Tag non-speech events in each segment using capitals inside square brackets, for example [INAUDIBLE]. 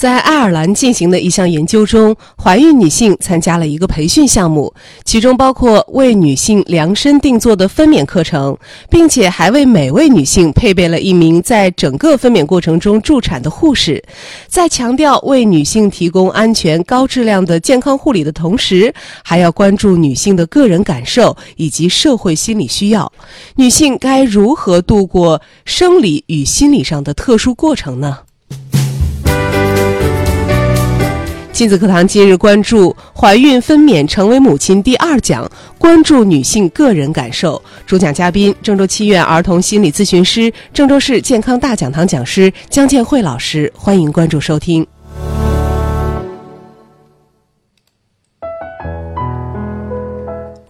在爱尔兰进行的一项研究中，怀孕女性参加了一个培训项目，其中包括为女性量身定做的分娩课程，并且还为每位女性配备了一名在整个分娩过程中助产的护士。在强调为女性提供安全、高质量的健康护理的同时，还要关注女性的个人感受以及社会心理需要。女性该如何度过生理与心理上的特殊过程呢？亲子课堂今日关注怀孕分娩成为母亲第二讲，关注女性个人感受。主讲嘉宾：郑州七院儿童心理咨询师、郑州市健康大讲堂讲师姜建慧老师。欢迎关注收听。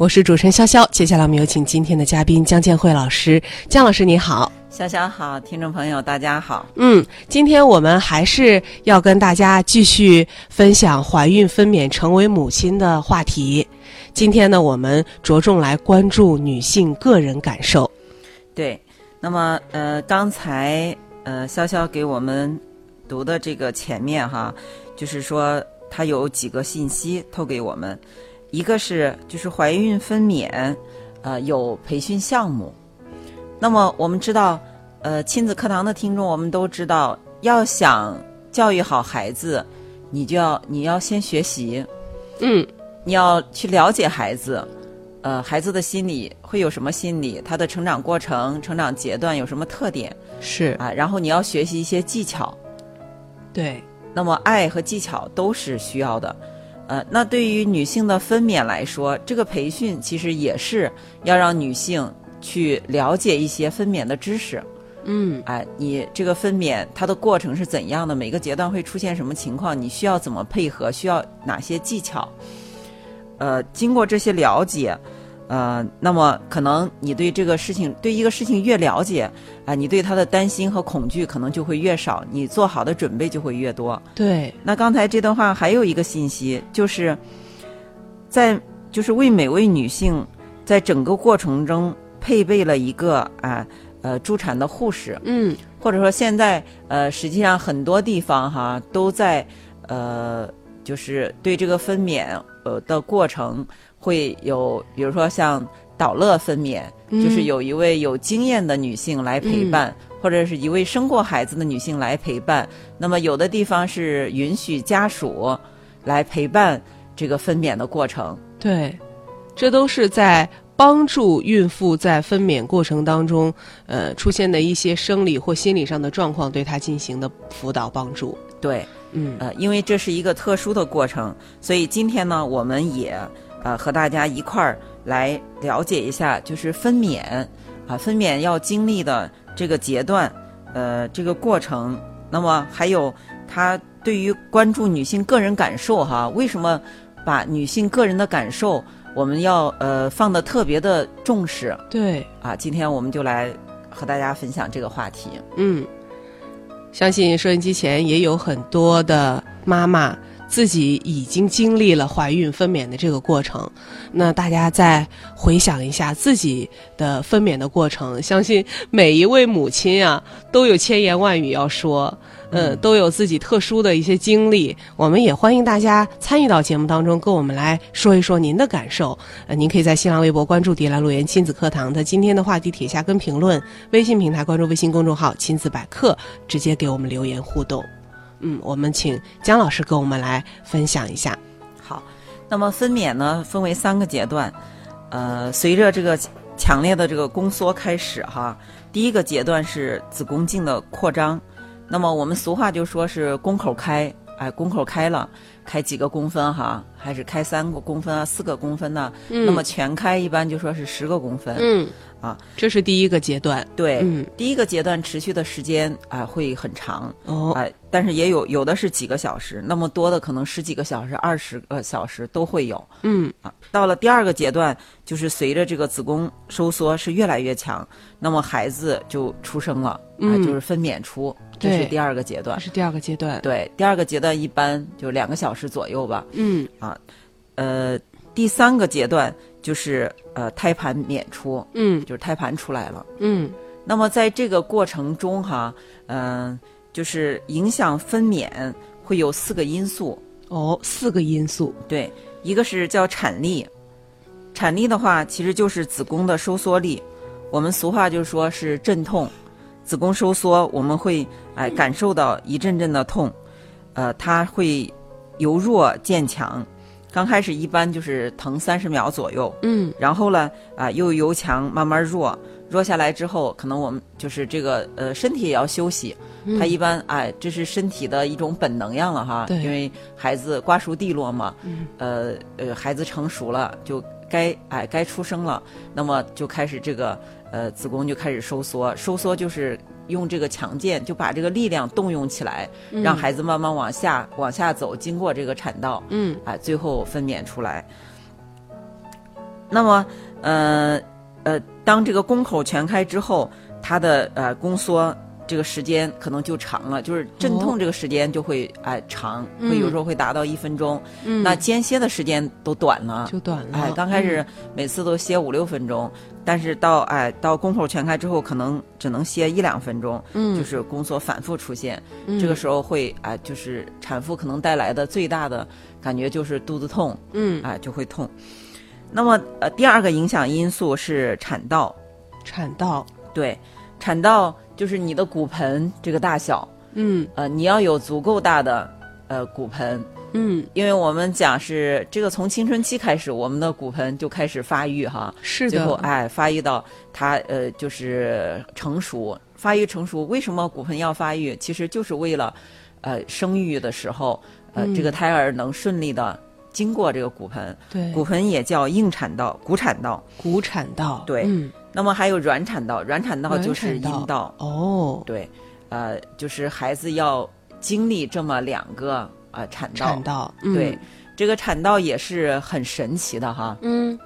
我是主持人潇潇，接下来我们有请今天的嘉宾江建慧老师。姜老师你好。潇潇好，听众朋友大家好。嗯，今天我们还是要跟大家继续分享怀孕分娩成为母亲的话题。今天呢，我们着重来关注女性个人感受。对，那么呃，刚才呃，潇潇给我们读的这个前面哈，就是说它有几个信息透给我们，一个是就是怀孕分娩呃有培训项目，那么我们知道。呃，亲子课堂的听众，我们都知道，要想教育好孩子，你就要你要先学习，嗯，你要去了解孩子，呃，孩子的心理会有什么心理，他的成长过程、成长阶段有什么特点，是。啊，然后你要学习一些技巧，对，那么爱和技巧都是需要的，呃，那对于女性的分娩来说，这个培训其实也是要让女性去了解一些分娩的知识。嗯，哎，你这个分娩它的过程是怎样的？每个阶段会出现什么情况？你需要怎么配合？需要哪些技巧？呃，经过这些了解，呃，那么可能你对这个事情，对一个事情越了解，啊，你对他的担心和恐惧可能就会越少，你做好的准备就会越多。对。那刚才这段话还有一个信息，就是在就是为每位女性在整个过程中配备了一个啊。呃，助产的护士，嗯，或者说现在呃，实际上很多地方哈都在呃，就是对这个分娩呃的过程会有，比如说像导乐分娩，就是有一位有经验的女性来陪伴，或者是一位生过孩子的女性来陪伴。那么有的地方是允许家属来陪伴这个分娩的过程。对，这都是在。帮助孕妇在分娩过程当中，呃，出现的一些生理或心理上的状况，对她进行的辅导帮助。对，嗯，呃，因为这是一个特殊的过程，所以今天呢，我们也呃和大家一块儿来了解一下，就是分娩啊，分娩要经历的这个阶段，呃，这个过程。那么还有他对于关注女性个人感受哈，为什么把女性个人的感受？我们要呃放的特别的重视，对啊，今天我们就来和大家分享这个话题。嗯，相信收音机前也有很多的妈妈自己已经经历了怀孕分娩的这个过程，那大家再回想一下自己的分娩的过程，相信每一位母亲啊都有千言万语要说。嗯，都有自己特殊的一些经历，我们也欢迎大家参与到节目当中，跟我们来说一说您的感受。呃，您可以在新浪微博关注“迪兰路言亲子课堂”的今天的话题帖下跟评论，微信平台关注微信公众号“亲子百科”，直接给我们留言互动。嗯，我们请姜老师跟我们来分享一下。好，那么分娩呢，分为三个阶段。呃，随着这个强烈的这个宫缩开始哈，第一个阶段是子宫颈的扩张。那么我们俗话就说是宫口开，哎，宫口开了，开几个公分哈，还是开三个公分啊，四个公分呢？那么全开一般就说是十个公分。嗯，啊，这是第一个阶段。对，嗯，第一个阶段持续的时间啊会很长。哦，哎，但是也有有的是几个小时，那么多的可能十几个小时、二十个小时都会有。嗯，啊，到了第二个阶段，就是随着这个子宫收缩是越来越强，那么孩子就出生了，啊，就是分娩出。这是第二个阶段，这是第二个阶段。对，第二个阶段一般就两个小时左右吧。嗯啊，呃，第三个阶段就是呃胎盘娩出，嗯。就是胎盘出来了。嗯。那么在这个过程中哈，嗯、就是影响分娩会有四个因素，哦，四个因素，对，一个是叫产力，产力的话其实就是子宫的收缩力，我们俗话就说是阵痛，子宫收缩我们会哎感受到一阵阵的痛，呃，它会由弱渐强，刚开始一般就是疼三十秒左右，嗯。然后呢，啊、又由强慢慢弱，弱下来之后，可能我们就是这个呃身体也要休息。它一般哎，这是身体的一种本能样了哈，对。因为孩子瓜熟蒂落嘛，嗯。呃呃，孩子成熟了就该哎该出生了，那么就开始这个呃子宫就开始收缩，收缩就是用这个强健就把这个力量动用起来，让孩子慢慢往下往下走，经过这个产道，嗯啊，最后分娩出来。那么，呃呃，当这个宫口全开之后，它的呃宫缩这个时间可能就长了，就是阵痛这个时间就会哎、长，会有时候会达到一分钟。嗯，那间歇的时间都短了，就短了。哎，刚开始每次都歇五六分钟，但是到哎到宫口全开之后，可能只能歇一两分钟，嗯，就是宫缩反复出现。嗯。这个时候会哎，就是产妇可能带来的最大的感觉就是肚子痛，嗯。哎就会痛。那么呃，第二个影响因素是产道，产道，对，产道就是你的骨盆这个大小，嗯呃，你要有足够大的呃骨盆，嗯，因为我们讲是这个从青春期开始，我们的骨盆就开始发育哈，是最后的，哎发育到它呃就是成熟，发育成熟。为什么骨盆要发育？其实就是为了呃生育的时候，呃、嗯这个胎儿能顺利的经过这个骨盆。对，骨盆也叫硬产道、骨产道。骨产道，对嗯，那么还有软产道，软产道就是阴道。哦，对，呃，就是孩子要经历这么两个呃产道。产道，嗯对，，这个产道也是很神奇的哈。嗯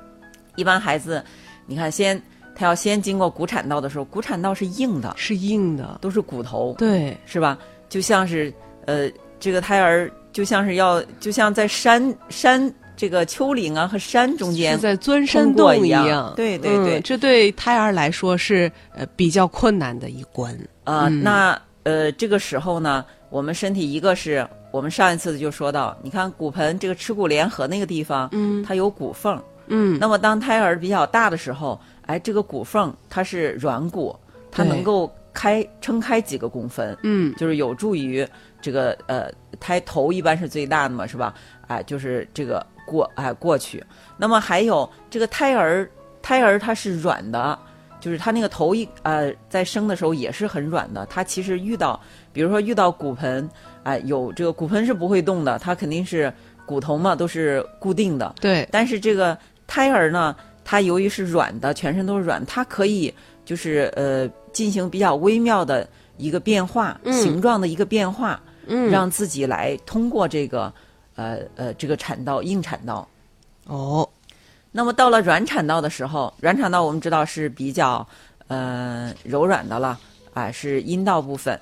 一般孩子，你看先他要先经过骨产道的时候，骨产道是硬的，是硬的，都是骨头，对，是吧？就像是呃，这个胎儿就像是要，就像在山山这个丘陵啊和山中间是在钻山洞一样。样，对对对。嗯这对胎儿来说是呃比较困难的一关，啊、嗯。那呃，这个时候呢，我们身体一个是我们上一次就说到，你看骨盆这个耻骨联合那个地方，嗯。它有骨缝，嗯，那么当胎儿比较大的时候，哎，这个骨缝它是软骨，它能够开撑开几个公分，嗯。就是有助于这个呃胎头一般是最大的嘛，是吧？哎，就是这个过哎过去。那么还有这个胎儿，胎儿它是软的，就是它那个头一呃在生的时候也是很软的。它其实遇到，比如说遇到骨盆，哎，有这个骨盆是不会动的，它肯定是骨头嘛都是固定的。对，但是这个胎儿呢，它由于是软的，全身都是软，它可以就是呃进行比较微妙的一个变化，嗯形状的一个变化，嗯，让自己来通过这个呃呃这个产道硬产道。哦，那么到了软产道的时候，软产道我们知道是比较呃柔软的了，啊、是阴道部分，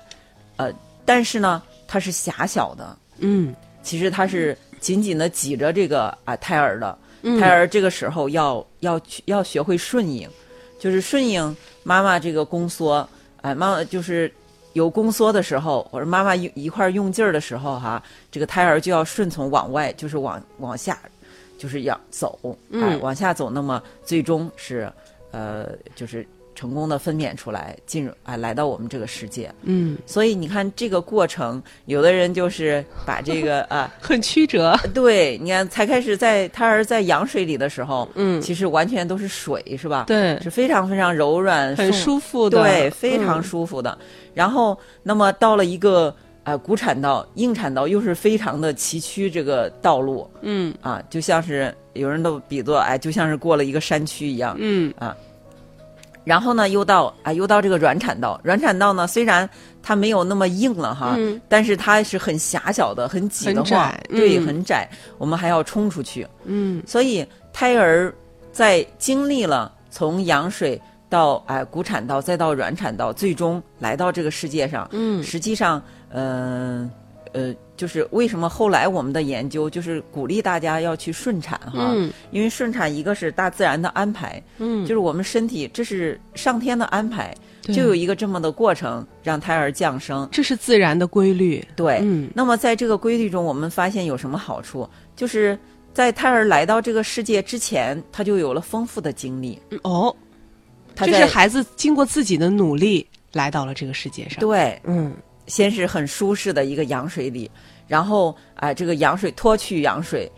呃，但是呢它是狭小的，嗯其实它是紧紧的挤着这个啊、胎儿的。嗯，胎儿这个时候要要去要学会顺应，就是顺应妈妈这个宫缩，哎，妈妈就是有宫缩的时候，或者妈妈一一块儿用劲儿的时候哈，这个胎儿就要顺从往外，就是往往下，就是要走，哎，嗯。往下走，那么最终是呃，就是成功的分娩出来，进入啊来到我们这个世界。嗯所以你看这个过程，有的人就是把这个 [LAUGHS] 啊。很曲折，对，你看，才开始在胎儿在羊水里的时候，嗯，其实完全都是水，是吧？对，是非常非常柔软、很舒服的，对，非常嗯舒服的。然后，那么到了一个呃骨产道、硬产道，又是非常的崎岖，这个道路嗯啊，就像是有人都比作哎，就像是过了一个山区一样。嗯然后呢，又到啊，又到这个软产道。软产道呢，虽然它没有那么硬了哈，嗯但是它是很狭小的、很挤很得慌，对，嗯很窄，我们还要冲出去。嗯所以胎儿在经历了从羊水到哎、骨产道，再到软产道，最终来到这个世界上，嗯实际上，嗯呃就是为什么后来我们的研究就是鼓励大家要去顺产哈，嗯因为顺产一个是大自然的安排，嗯，就是我们身体这是上天的安排，就有一个这么的过程，让胎儿降生。这是自然的规律。对，嗯那么在这个规律中，我们发现有什么好处？就是在胎儿来到这个世界之前，他就有了丰富的经历。哦，这是孩子经过自己的努力来到了这个世界上。，对，嗯先是很舒适的一个羊水里，然后啊、这个羊水脱去羊水，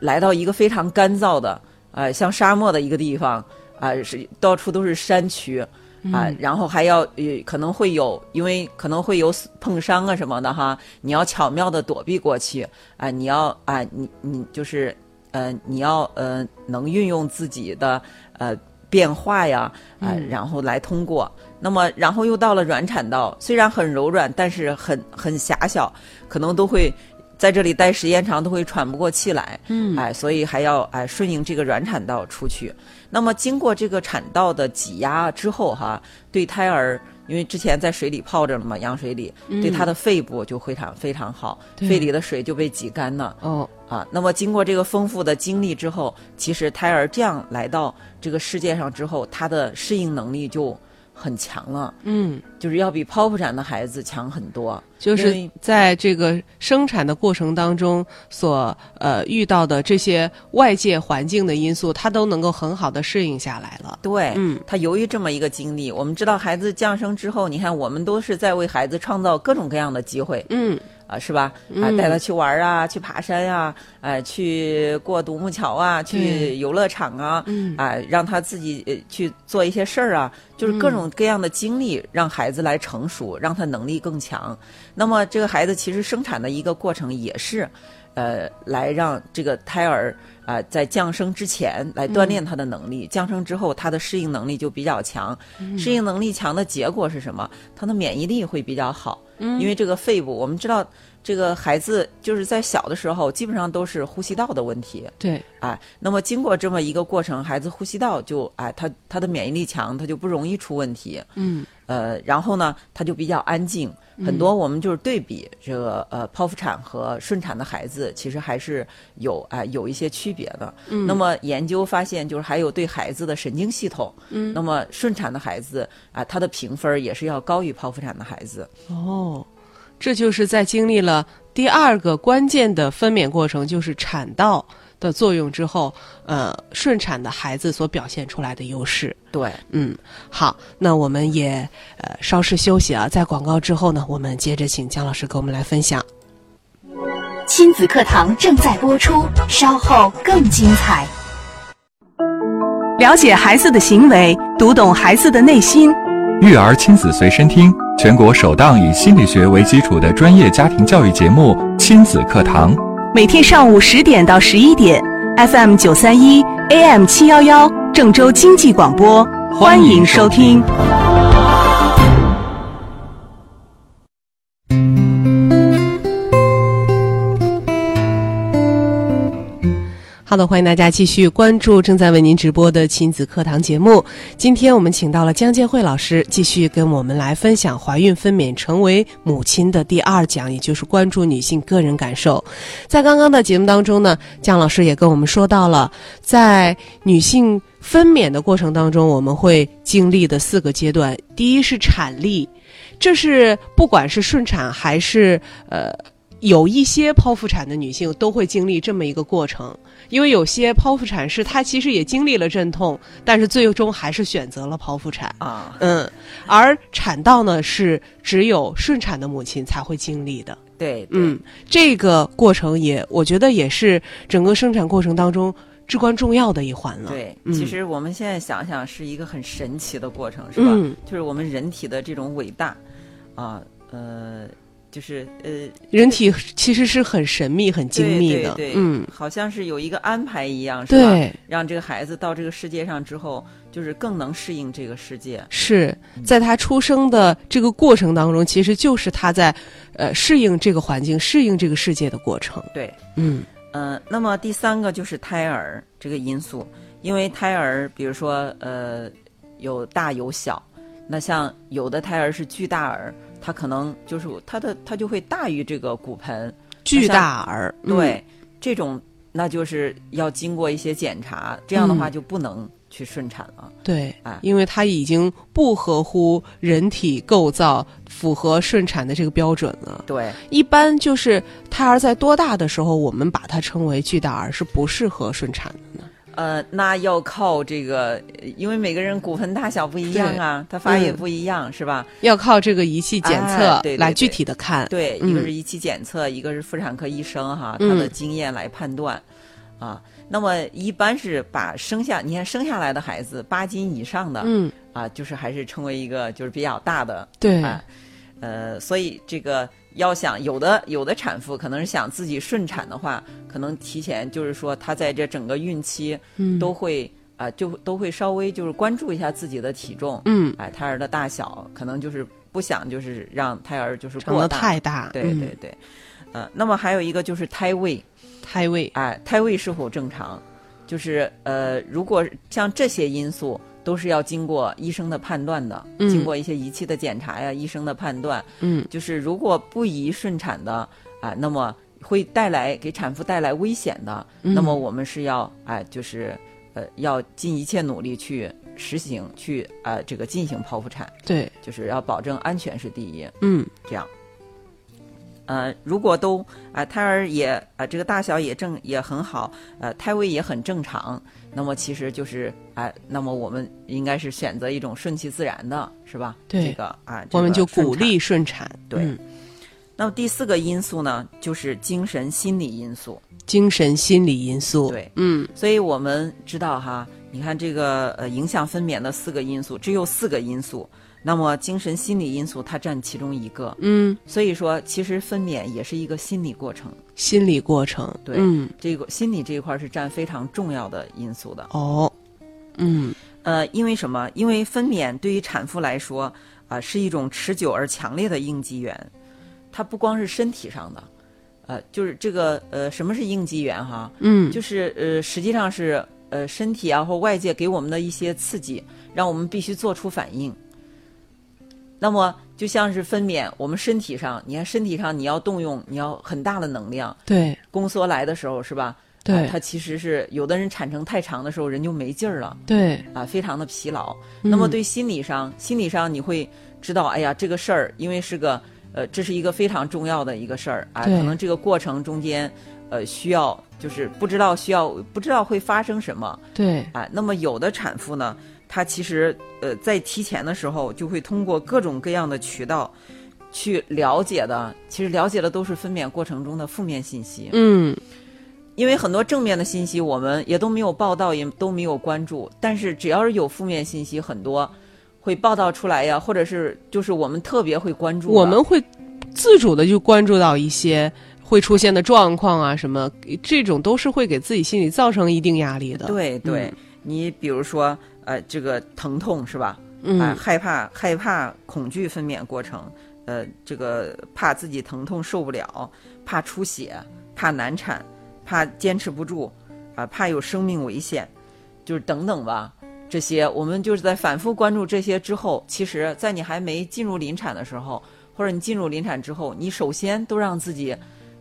来到一个非常干燥的，呃，像沙漠的一个地方，啊、是到处都是山区。啊，然后还要呃，可能会有，因为可能会有碰伤啊什么的哈，你要巧妙的躲避过去啊，你要啊，你你就是呃，你要呃，能运用自己的呃变化呀啊，然后来通过。那么，然后又到了软产道，虽然很柔软，但是很很狭小，可能都会在这里待时间长都会喘不过气来。嗯哎，所以还要哎顺应这个软产道出去。那么经过这个产道的挤压之后哈，对胎儿，因为之前在水里泡着了嘛，羊水里，对他的肺部就非常非常好，肺里的水就被挤干了。哦，啊，那么经过这个丰富的经历之后，其实胎儿这样来到这个世界上之后，他的适应能力就很强了，嗯，就是要比剖腹产的孩子强很多。就是在这个生产的过程当中所呃遇到的这些外界环境的因素，他都能够很好的适应下来了。对，嗯。他由于这么一个经历，我们知道孩子降生之后，你看我们都是在为孩子创造各种各样的机会。嗯啊，是吧？啊，带他去玩啊，去爬山呀、啊，去过独木桥啊，去游乐场啊，嗯啊，让他自己呃去做一些事儿啊，就是各种各样的经历，让孩子来成熟，让他能力更强。那么这个孩子其实生产的一个过程也是，呃，来让这个胎儿啊、在降生之前来锻炼他的能力，降生之后他的适应能力就比较强。适应能力强的结果是什么？他的免疫力会比较好，因为这个肺部我们知道。这个孩子就是在小的时候，基本上都是呼吸道的问题，对，哎，那么经过这么一个过程，孩子呼吸道就哎，他他的免疫力强，他就不容易出问题。嗯呃，然后呢，他就比较安静。很多我们就是对比这个呃剖腹产和顺产的孩子，其实还是有哎、有一些区别的。嗯那么研究发现，就是还有对孩子的神经系统，嗯那么顺产的孩子啊、他的评分也是要高于剖腹产的孩子。哦，这就是在经历了第二个关键的分娩过程，就是产道的作用之后，呃，顺产的孩子所表现出来的优势。对，嗯，好，那我们也呃稍事休息啊，在广告之后呢，我们接着请姜老师给我们来分享。亲子课堂正在播出，稍后更精彩。了解孩子的行为，读懂孩子的内心。育儿亲子随身听，全国首档以心理学为基础的专业家庭教育节目《亲子课堂》。每天上午十点到十一点，FM 九三一，AM 七幺幺，郑州经济广播，欢迎收听。欢迎大家继续关注正在为您直播的亲子课堂节目。今天我们请到了江建慧老师，继续跟我们来分享怀孕分娩成为母亲的第二讲，也就是关注女性个人感受。在刚刚的节目当中呢，江老师也跟我们说到了，在女性分娩的过程当中，我们会经历的四个阶段，第一是产力，这是不管是顺产还是呃。有一些剖腹产的女性都会经历这么一个过程，因为有些剖腹产是她其实也经历了阵痛，但是最终还是选择了剖腹产。啊，嗯，而产道呢是只有顺产的母亲才会经历的。对，对嗯，这个过程也我觉得也是整个生产过程当中至关重要的一环了。对，嗯其实我们现在想想是一个很神奇的过程，是吧？嗯就是我们人体的这种伟大，啊，呃，就是呃，人体其实是很神秘、很精密的。对对对嗯，好像是有一个安排一样，是吧？对，让这个孩子到这个世界上之后，就是更能适应这个世界。是在他出生的这个过程当中，其实就是他在呃适应这个环境、适应这个世界的过程。对，嗯呃、那么第三个就是胎儿这个因素，因为胎儿，比如说呃，有大有小，那像有的胎儿是巨大儿，他可能就是它的它就会大于这个骨盆，巨大儿，嗯对，这种那就是要经过一些检查，这样的话就不能去顺产了。对哎，因为它已经不合乎人体构造，符合顺产的这个标准了。对，一般就是胎儿在多大的时候，我们把它称为巨大儿，是不适合顺产的呢？呃，那要靠这个，呃因为每个人骨盆大小不一样啊，它发育不一样，是吧？要靠这个仪器检测来具体的看。对，嗯。一个是仪器检测，一个是妇产科医生哈，他嗯的经验来判断。啊，那么一般是把生下，你看生下来的孩子八斤以上的，嗯，啊，就是还是称为一个就是比较大的，对，啊，呃，所以这个要想有的有的产妇可能是想自己顺产的话，可能提前就是说她在这整个孕期嗯。都会啊、就都会稍微就是关注一下自己的体重，嗯，哎，胎儿的大小，可能就是不想就是让胎儿就是过大，太大，对嗯。对对，呃，那么还有一个就是胎位，胎位，哎，胎位是否正常？就是呃，如果像这些因素都是要经过医生的判断的，嗯。经过一些仪器的检查呀，医生的判断，嗯，就是如果不宜顺产的啊、那么会带来给产妇带来危险的，嗯。那么我们是要哎、就是呃要尽一切努力去实行去呃这个进行剖腹产，对，就是要保证安全是第一，嗯。这样。呃，如果都啊、胎儿也啊、这个大小也正也很好，呃，胎位也很正常，那么其实就是哎、那么我们应该是选择一种顺其自然的，是吧？对这个啊，我们就鼓励顺产。对嗯那么第四个因素呢，就是精神心理因素。精神心理因素。对，嗯所以我们知道哈，你看这个呃影响分娩的四个因素，只有四个因素，那么精神心理因素它占其中一个。嗯，所以说，其实分娩也是一个心理过程，心理过程。对嗯这个心理这一块是占非常重要的因素的。哦，嗯呃，因为什么？因为分娩对于产妇来说啊、是一种持久而强烈的应激源，它不光是身体上的，呃，就是这个呃，什么是应激源哈？嗯，就是呃，实际上是呃身体啊或外界给我们的一些刺激，让我们必须做出反应。那么就像是分娩，我们身体上，你看身体上你要动用，你要很大的能量，对宫缩来的时候是吧？对啊它其实是有的人产程太长的时候人就没劲儿了对，啊，非常的疲劳。嗯那么对心理上，心理上你会知道，哎呀，这个事儿因为是个呃，这是一个非常重要的一个事儿啊，对可能这个过程中间呃需要就是不知道需要不知道会发生什么对啊。那么有的产妇呢，她其实呃在提前的时候就会通过各种各样的渠道。去了解的，其实了解的都是分娩过程中的负面信息。嗯因为很多正面的信息我们也都没有报道，也都没有关注。但是只要是有负面信息，很多会报道出来呀，或者是就是我们特别会关注。我们会自主的就关注到一些会出现的状况啊，什么这种都是会给自己心理造成一定压力的。，对对，嗯你比如说呃，这个疼痛是吧？嗯、啊、害怕害怕恐惧分娩过程，呃，这个怕自己疼痛受不了，怕出血，怕难产，怕坚持不住，啊、怕有生命危险，就是等等吧。这些我们就是在反复关注这些之后，其实，在你还没进入临产的时候，或者你进入临产之后，你首先都让自己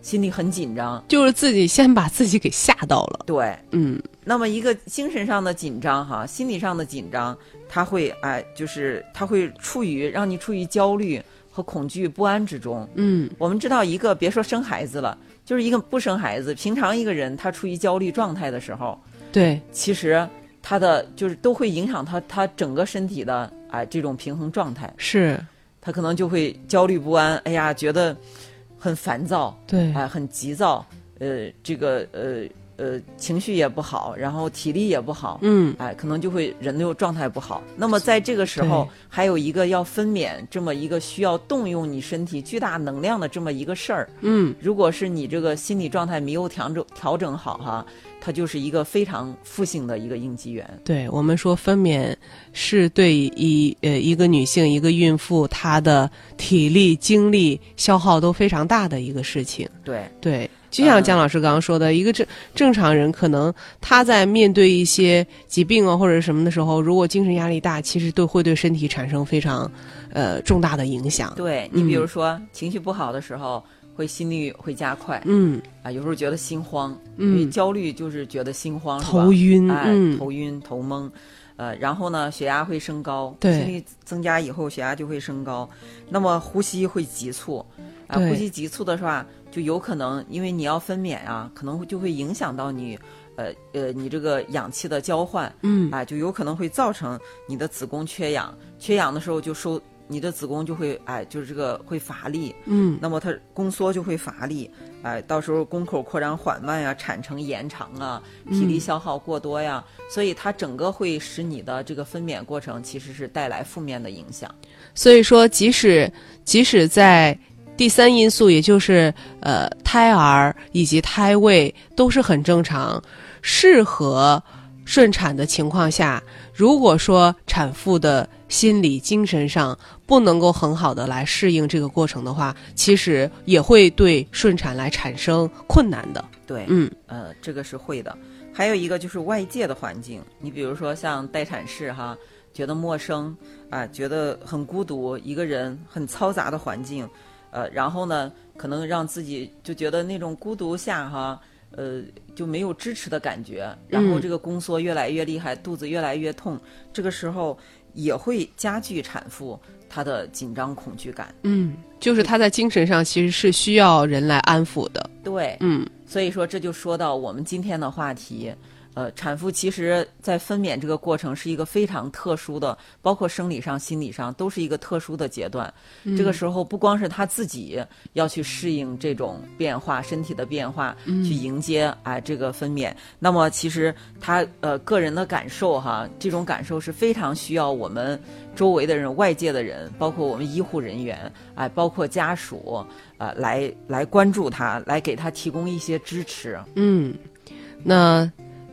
心里很紧张。就是自己先把自己给吓到了。对，嗯那么一个精神上的紧张哈，心理上的紧张，它会哎，就是它会处于让你处于焦虑和恐惧不安之中。嗯，我们知道，一个别说生孩子了，就是一个不生孩子，平常一个人他处于焦虑状态的时候，对其实他的就是都会影响他他整个身体的哎这种平衡状态，是，他可能就会焦虑不安，哎呀，觉得很烦躁，对。哎，很急躁，呃，这个呃呃情绪也不好，然后体力也不好，嗯。哎，可能就会人就状态不好。那么在这个时候，还有一个要分娩这么一个需要动用你身体巨大能量的这么一个事儿，嗯。如果是你这个心理状态没有调整调整好哈，它就是一个非常负性的一个应激源。对，我们说分娩是对一呃一个女性一个孕妇她的体力精力消耗都非常大的一个事情。对，对，就像姜老师刚刚说的，一个正正常人可能他在面对一些疾病啊或者什么的时候，如果精神压力大，其实都会对身体产生非常呃重大的影响。对你比嗯如说、情绪不好的时候，会心率会加快，嗯，啊，有时候觉得心慌，嗯。因为焦虑就是觉得心慌，头晕哎，嗯。头晕头懵，呃，然后呢，血压会升高，对。心率增加以后，血压就会升高，那么呼吸会急促，啊，呼吸急促的话，就有可能因为你要分娩啊，可能就会影响到你。呃呃，你这个氧气的交换，嗯。啊，就有可能会造成你的子宫缺氧，缺氧的时候就收你的子宫就会哎，就是这个会乏力，嗯那么它宫缩就会乏力，哎，到时候宫口扩张缓慢呀，产程延长啊，体力消耗过多呀，所以它整个会使你的这个分娩过程其实是带来负面的影响。所以说，即使即使在第三因素，也就是呃胎儿以及胎位都是很正常，适合顺产的情况下，如果说产妇的心理、精神上不能够很好的来适应这个过程的话，其实也会对顺产来产生困难的。对，嗯呃，这个是会的。还有一个就是外界的环境，你比如说像待产室哈，觉得陌生啊、觉得很孤独，一个人很嘈杂的环境，呃，然后呢，可能让自己就觉得那种孤独下哈，呃，就没有支持的感觉，然后嗯这个宫缩越来越厉害，肚子越来越痛，这个时候也会加剧产妇她的紧张恐惧感。嗯，就是他在精神上其实是需要人来安抚的。对，嗯所以说，这就说到我们今天的话题。呃，产妇其实，在分娩这个过程是一个非常特殊的，包括生理上、心理上都是一个特殊的阶段。这个时候，不光是她自己要去适应这种变化，身体的变化，去迎接啊、这个分娩。那么，其实她呃个人的感受哈，这种感受是非常需要我们周围的人、外界的人，包括我们医护人员，哎、包括家属，啊、来来关注她，来给她提供一些支持。嗯，那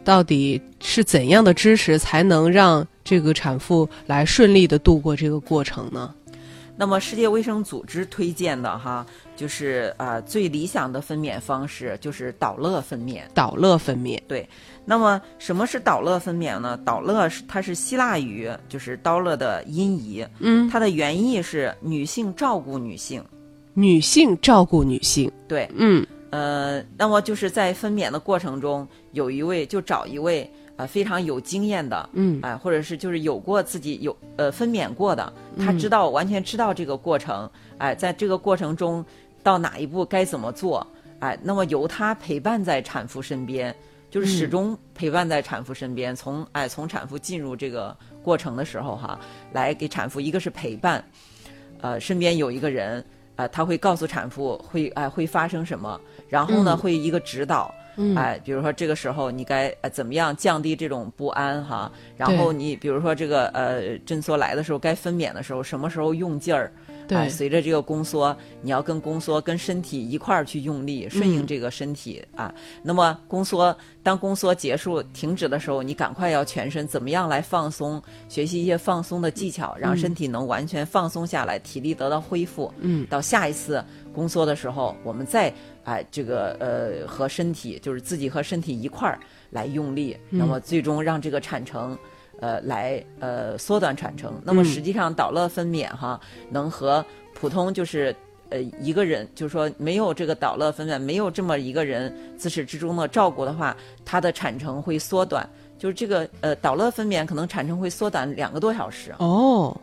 到底是怎样的支持才能让这个产妇来顺利的度过这个过程呢？那么，世界卫生组织推荐的哈，就是啊、最理想的分娩方式就是导乐分娩。导乐分娩。对那么，什么是导乐分娩呢？导乐是它是希腊语，就是刀乐的音译，嗯，它的原意是女性照顾女性。女性照顾女性。对，嗯呃，那么就是在分娩的过程中，有一位就找一位呃非常有经验的，嗯。啊、或者是就是有过自己有呃分娩过的，他知道、完全知道这个过程，哎、在这个过程中到哪一步该怎么做，哎、那么由他陪伴在产妇身边，就是始终陪伴在产妇身边，从哎从产妇进入这个过程的时候哈，来给产妇一个是陪伴，呃，身边有一个人，呃，他会告诉产妇会哎、会发生什么，然后呢、嗯会一个指导。嗯哎，比如说这个时候你该呃怎么样降低这种不安哈？然后你比如说这个呃诊所来的时候，该分娩的时候，什么时候用劲儿？对哎，随着这个宫缩，你要跟宫缩跟身体一块儿去用力，顺应这个身体、啊。那么宫缩，当宫缩结束停止的时候，你赶快要全身怎么样来放松，学习一些放松的技巧，让身体能完全放松下来，体力得到恢复。嗯，到下一次宫缩的时候，我们再哎这个呃和身体就是自己和身体一块儿来用力，那么最终让这个产程。呃，来呃缩短产程。那么嗯实际上导乐分娩哈，能和普通就是呃一个人，就是说没有这个导乐分娩，没有这么一个人自始至终的照顾的话，它的产程会缩短。就是这个呃导乐分娩可能产程会缩短两个多小时。哦，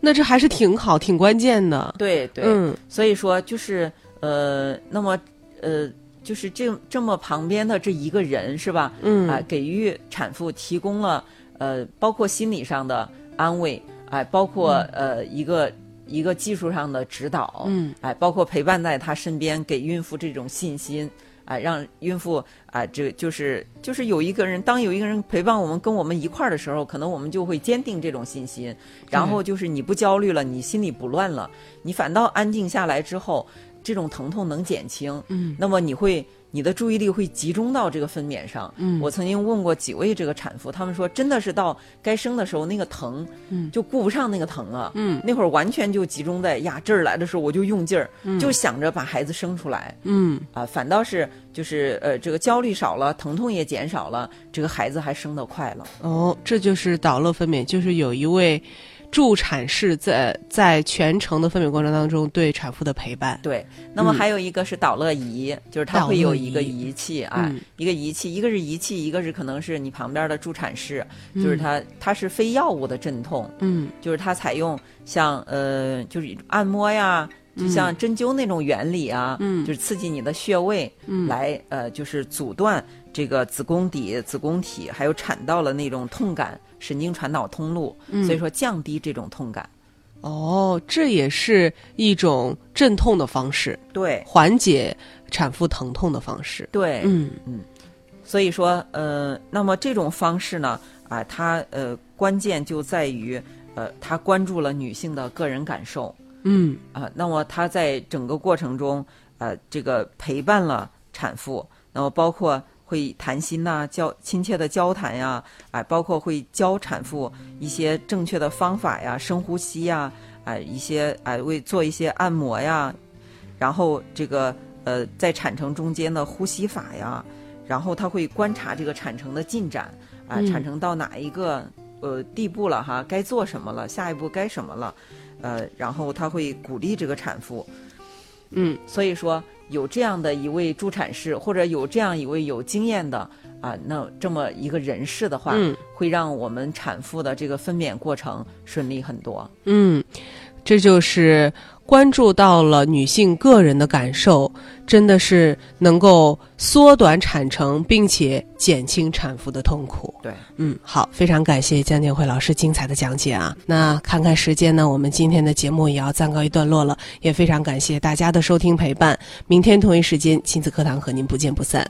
那这还是挺好，挺关键的。对对，嗯所以说就是呃，那么呃，就是这这么旁边的这一个人是吧？嗯啊、给予产妇提供了呃，包括心理上的安慰，哎、包括、呃一个一个技术上的指导，嗯，哎、包括陪伴在她身边，给孕妇这种信心。哎，让孕妇啊、这就是就是有一个人，当有一个人陪伴我们，跟我们一块儿的时候，可能我们就会坚定这种信心。然后就是你不焦虑了，你心里不乱了，你反倒安静下来之后，这种疼痛能减轻。嗯，那么你会你的注意力会集中到这个分娩上。嗯我曾经问过几位这个产妇，他们说真的是到该生的时候，那个疼，嗯就顾不上那个疼了。嗯那会儿完全就集中在呀这儿来的时候，我就用劲儿，嗯就想着把孩子生出来。嗯啊，反倒是就是呃，这个焦虑少了，疼痛也减少了，这个孩子还生得快了。哦，这就是导乐分娩，就是有一位助产士在在全程的分娩过程当中对产妇的陪伴。对，那么嗯还有一个是导乐仪，就是它会有一个仪仪器啊，嗯一个仪器，一个是仪器，一个是可能是你旁边的助产士，嗯就是它它是非药物的镇痛，嗯就是它采用像呃就是按摩呀。就像针灸那种原理啊，嗯就是刺激你的穴位，嗯来呃，就是阻断这个子宫底、子宫体还有产道的那种痛感、神经传导通路，嗯。所以说降低这种痛感。哦，这也是一种镇痛的方式，对。缓解产妇疼痛的方式。对，嗯。所以说，呃，那么这种方式呢，啊、它呃关键就在于，呃，它关注了女性的个人感受。嗯。啊、那么它在整个过程中，呃，这个陪伴了产妇，那么包括会谈心呐、交亲切的交谈呀，哎、包括会教产妇一些正确的方法呀，深呼吸呀，哎、一些哎、为做一些按摩呀，然后这个呃在产程中间的呼吸法呀，然后他会观察这个产程的进展，啊、嗯。产程到哪一个呃地步了哈，该做什么了，下一步该什么了，呃，然后他会鼓励这个产妇，嗯。所以说有这样的一位助产士，或者有这样一位有经验的啊、那这么一个人士的话，嗯会让我们产妇的这个分娩过程顺利很多。嗯，这就是关注到了女性个人的感受，真的是能够缩短产程，并且减轻产妇的痛苦。对，嗯，好，非常感谢江建辉老师精彩的讲解啊。那看看时间呢，我们今天的节目也要暂告一段落了，也非常感谢大家的收听陪伴。明天同一时间，亲子课堂和您不见不散。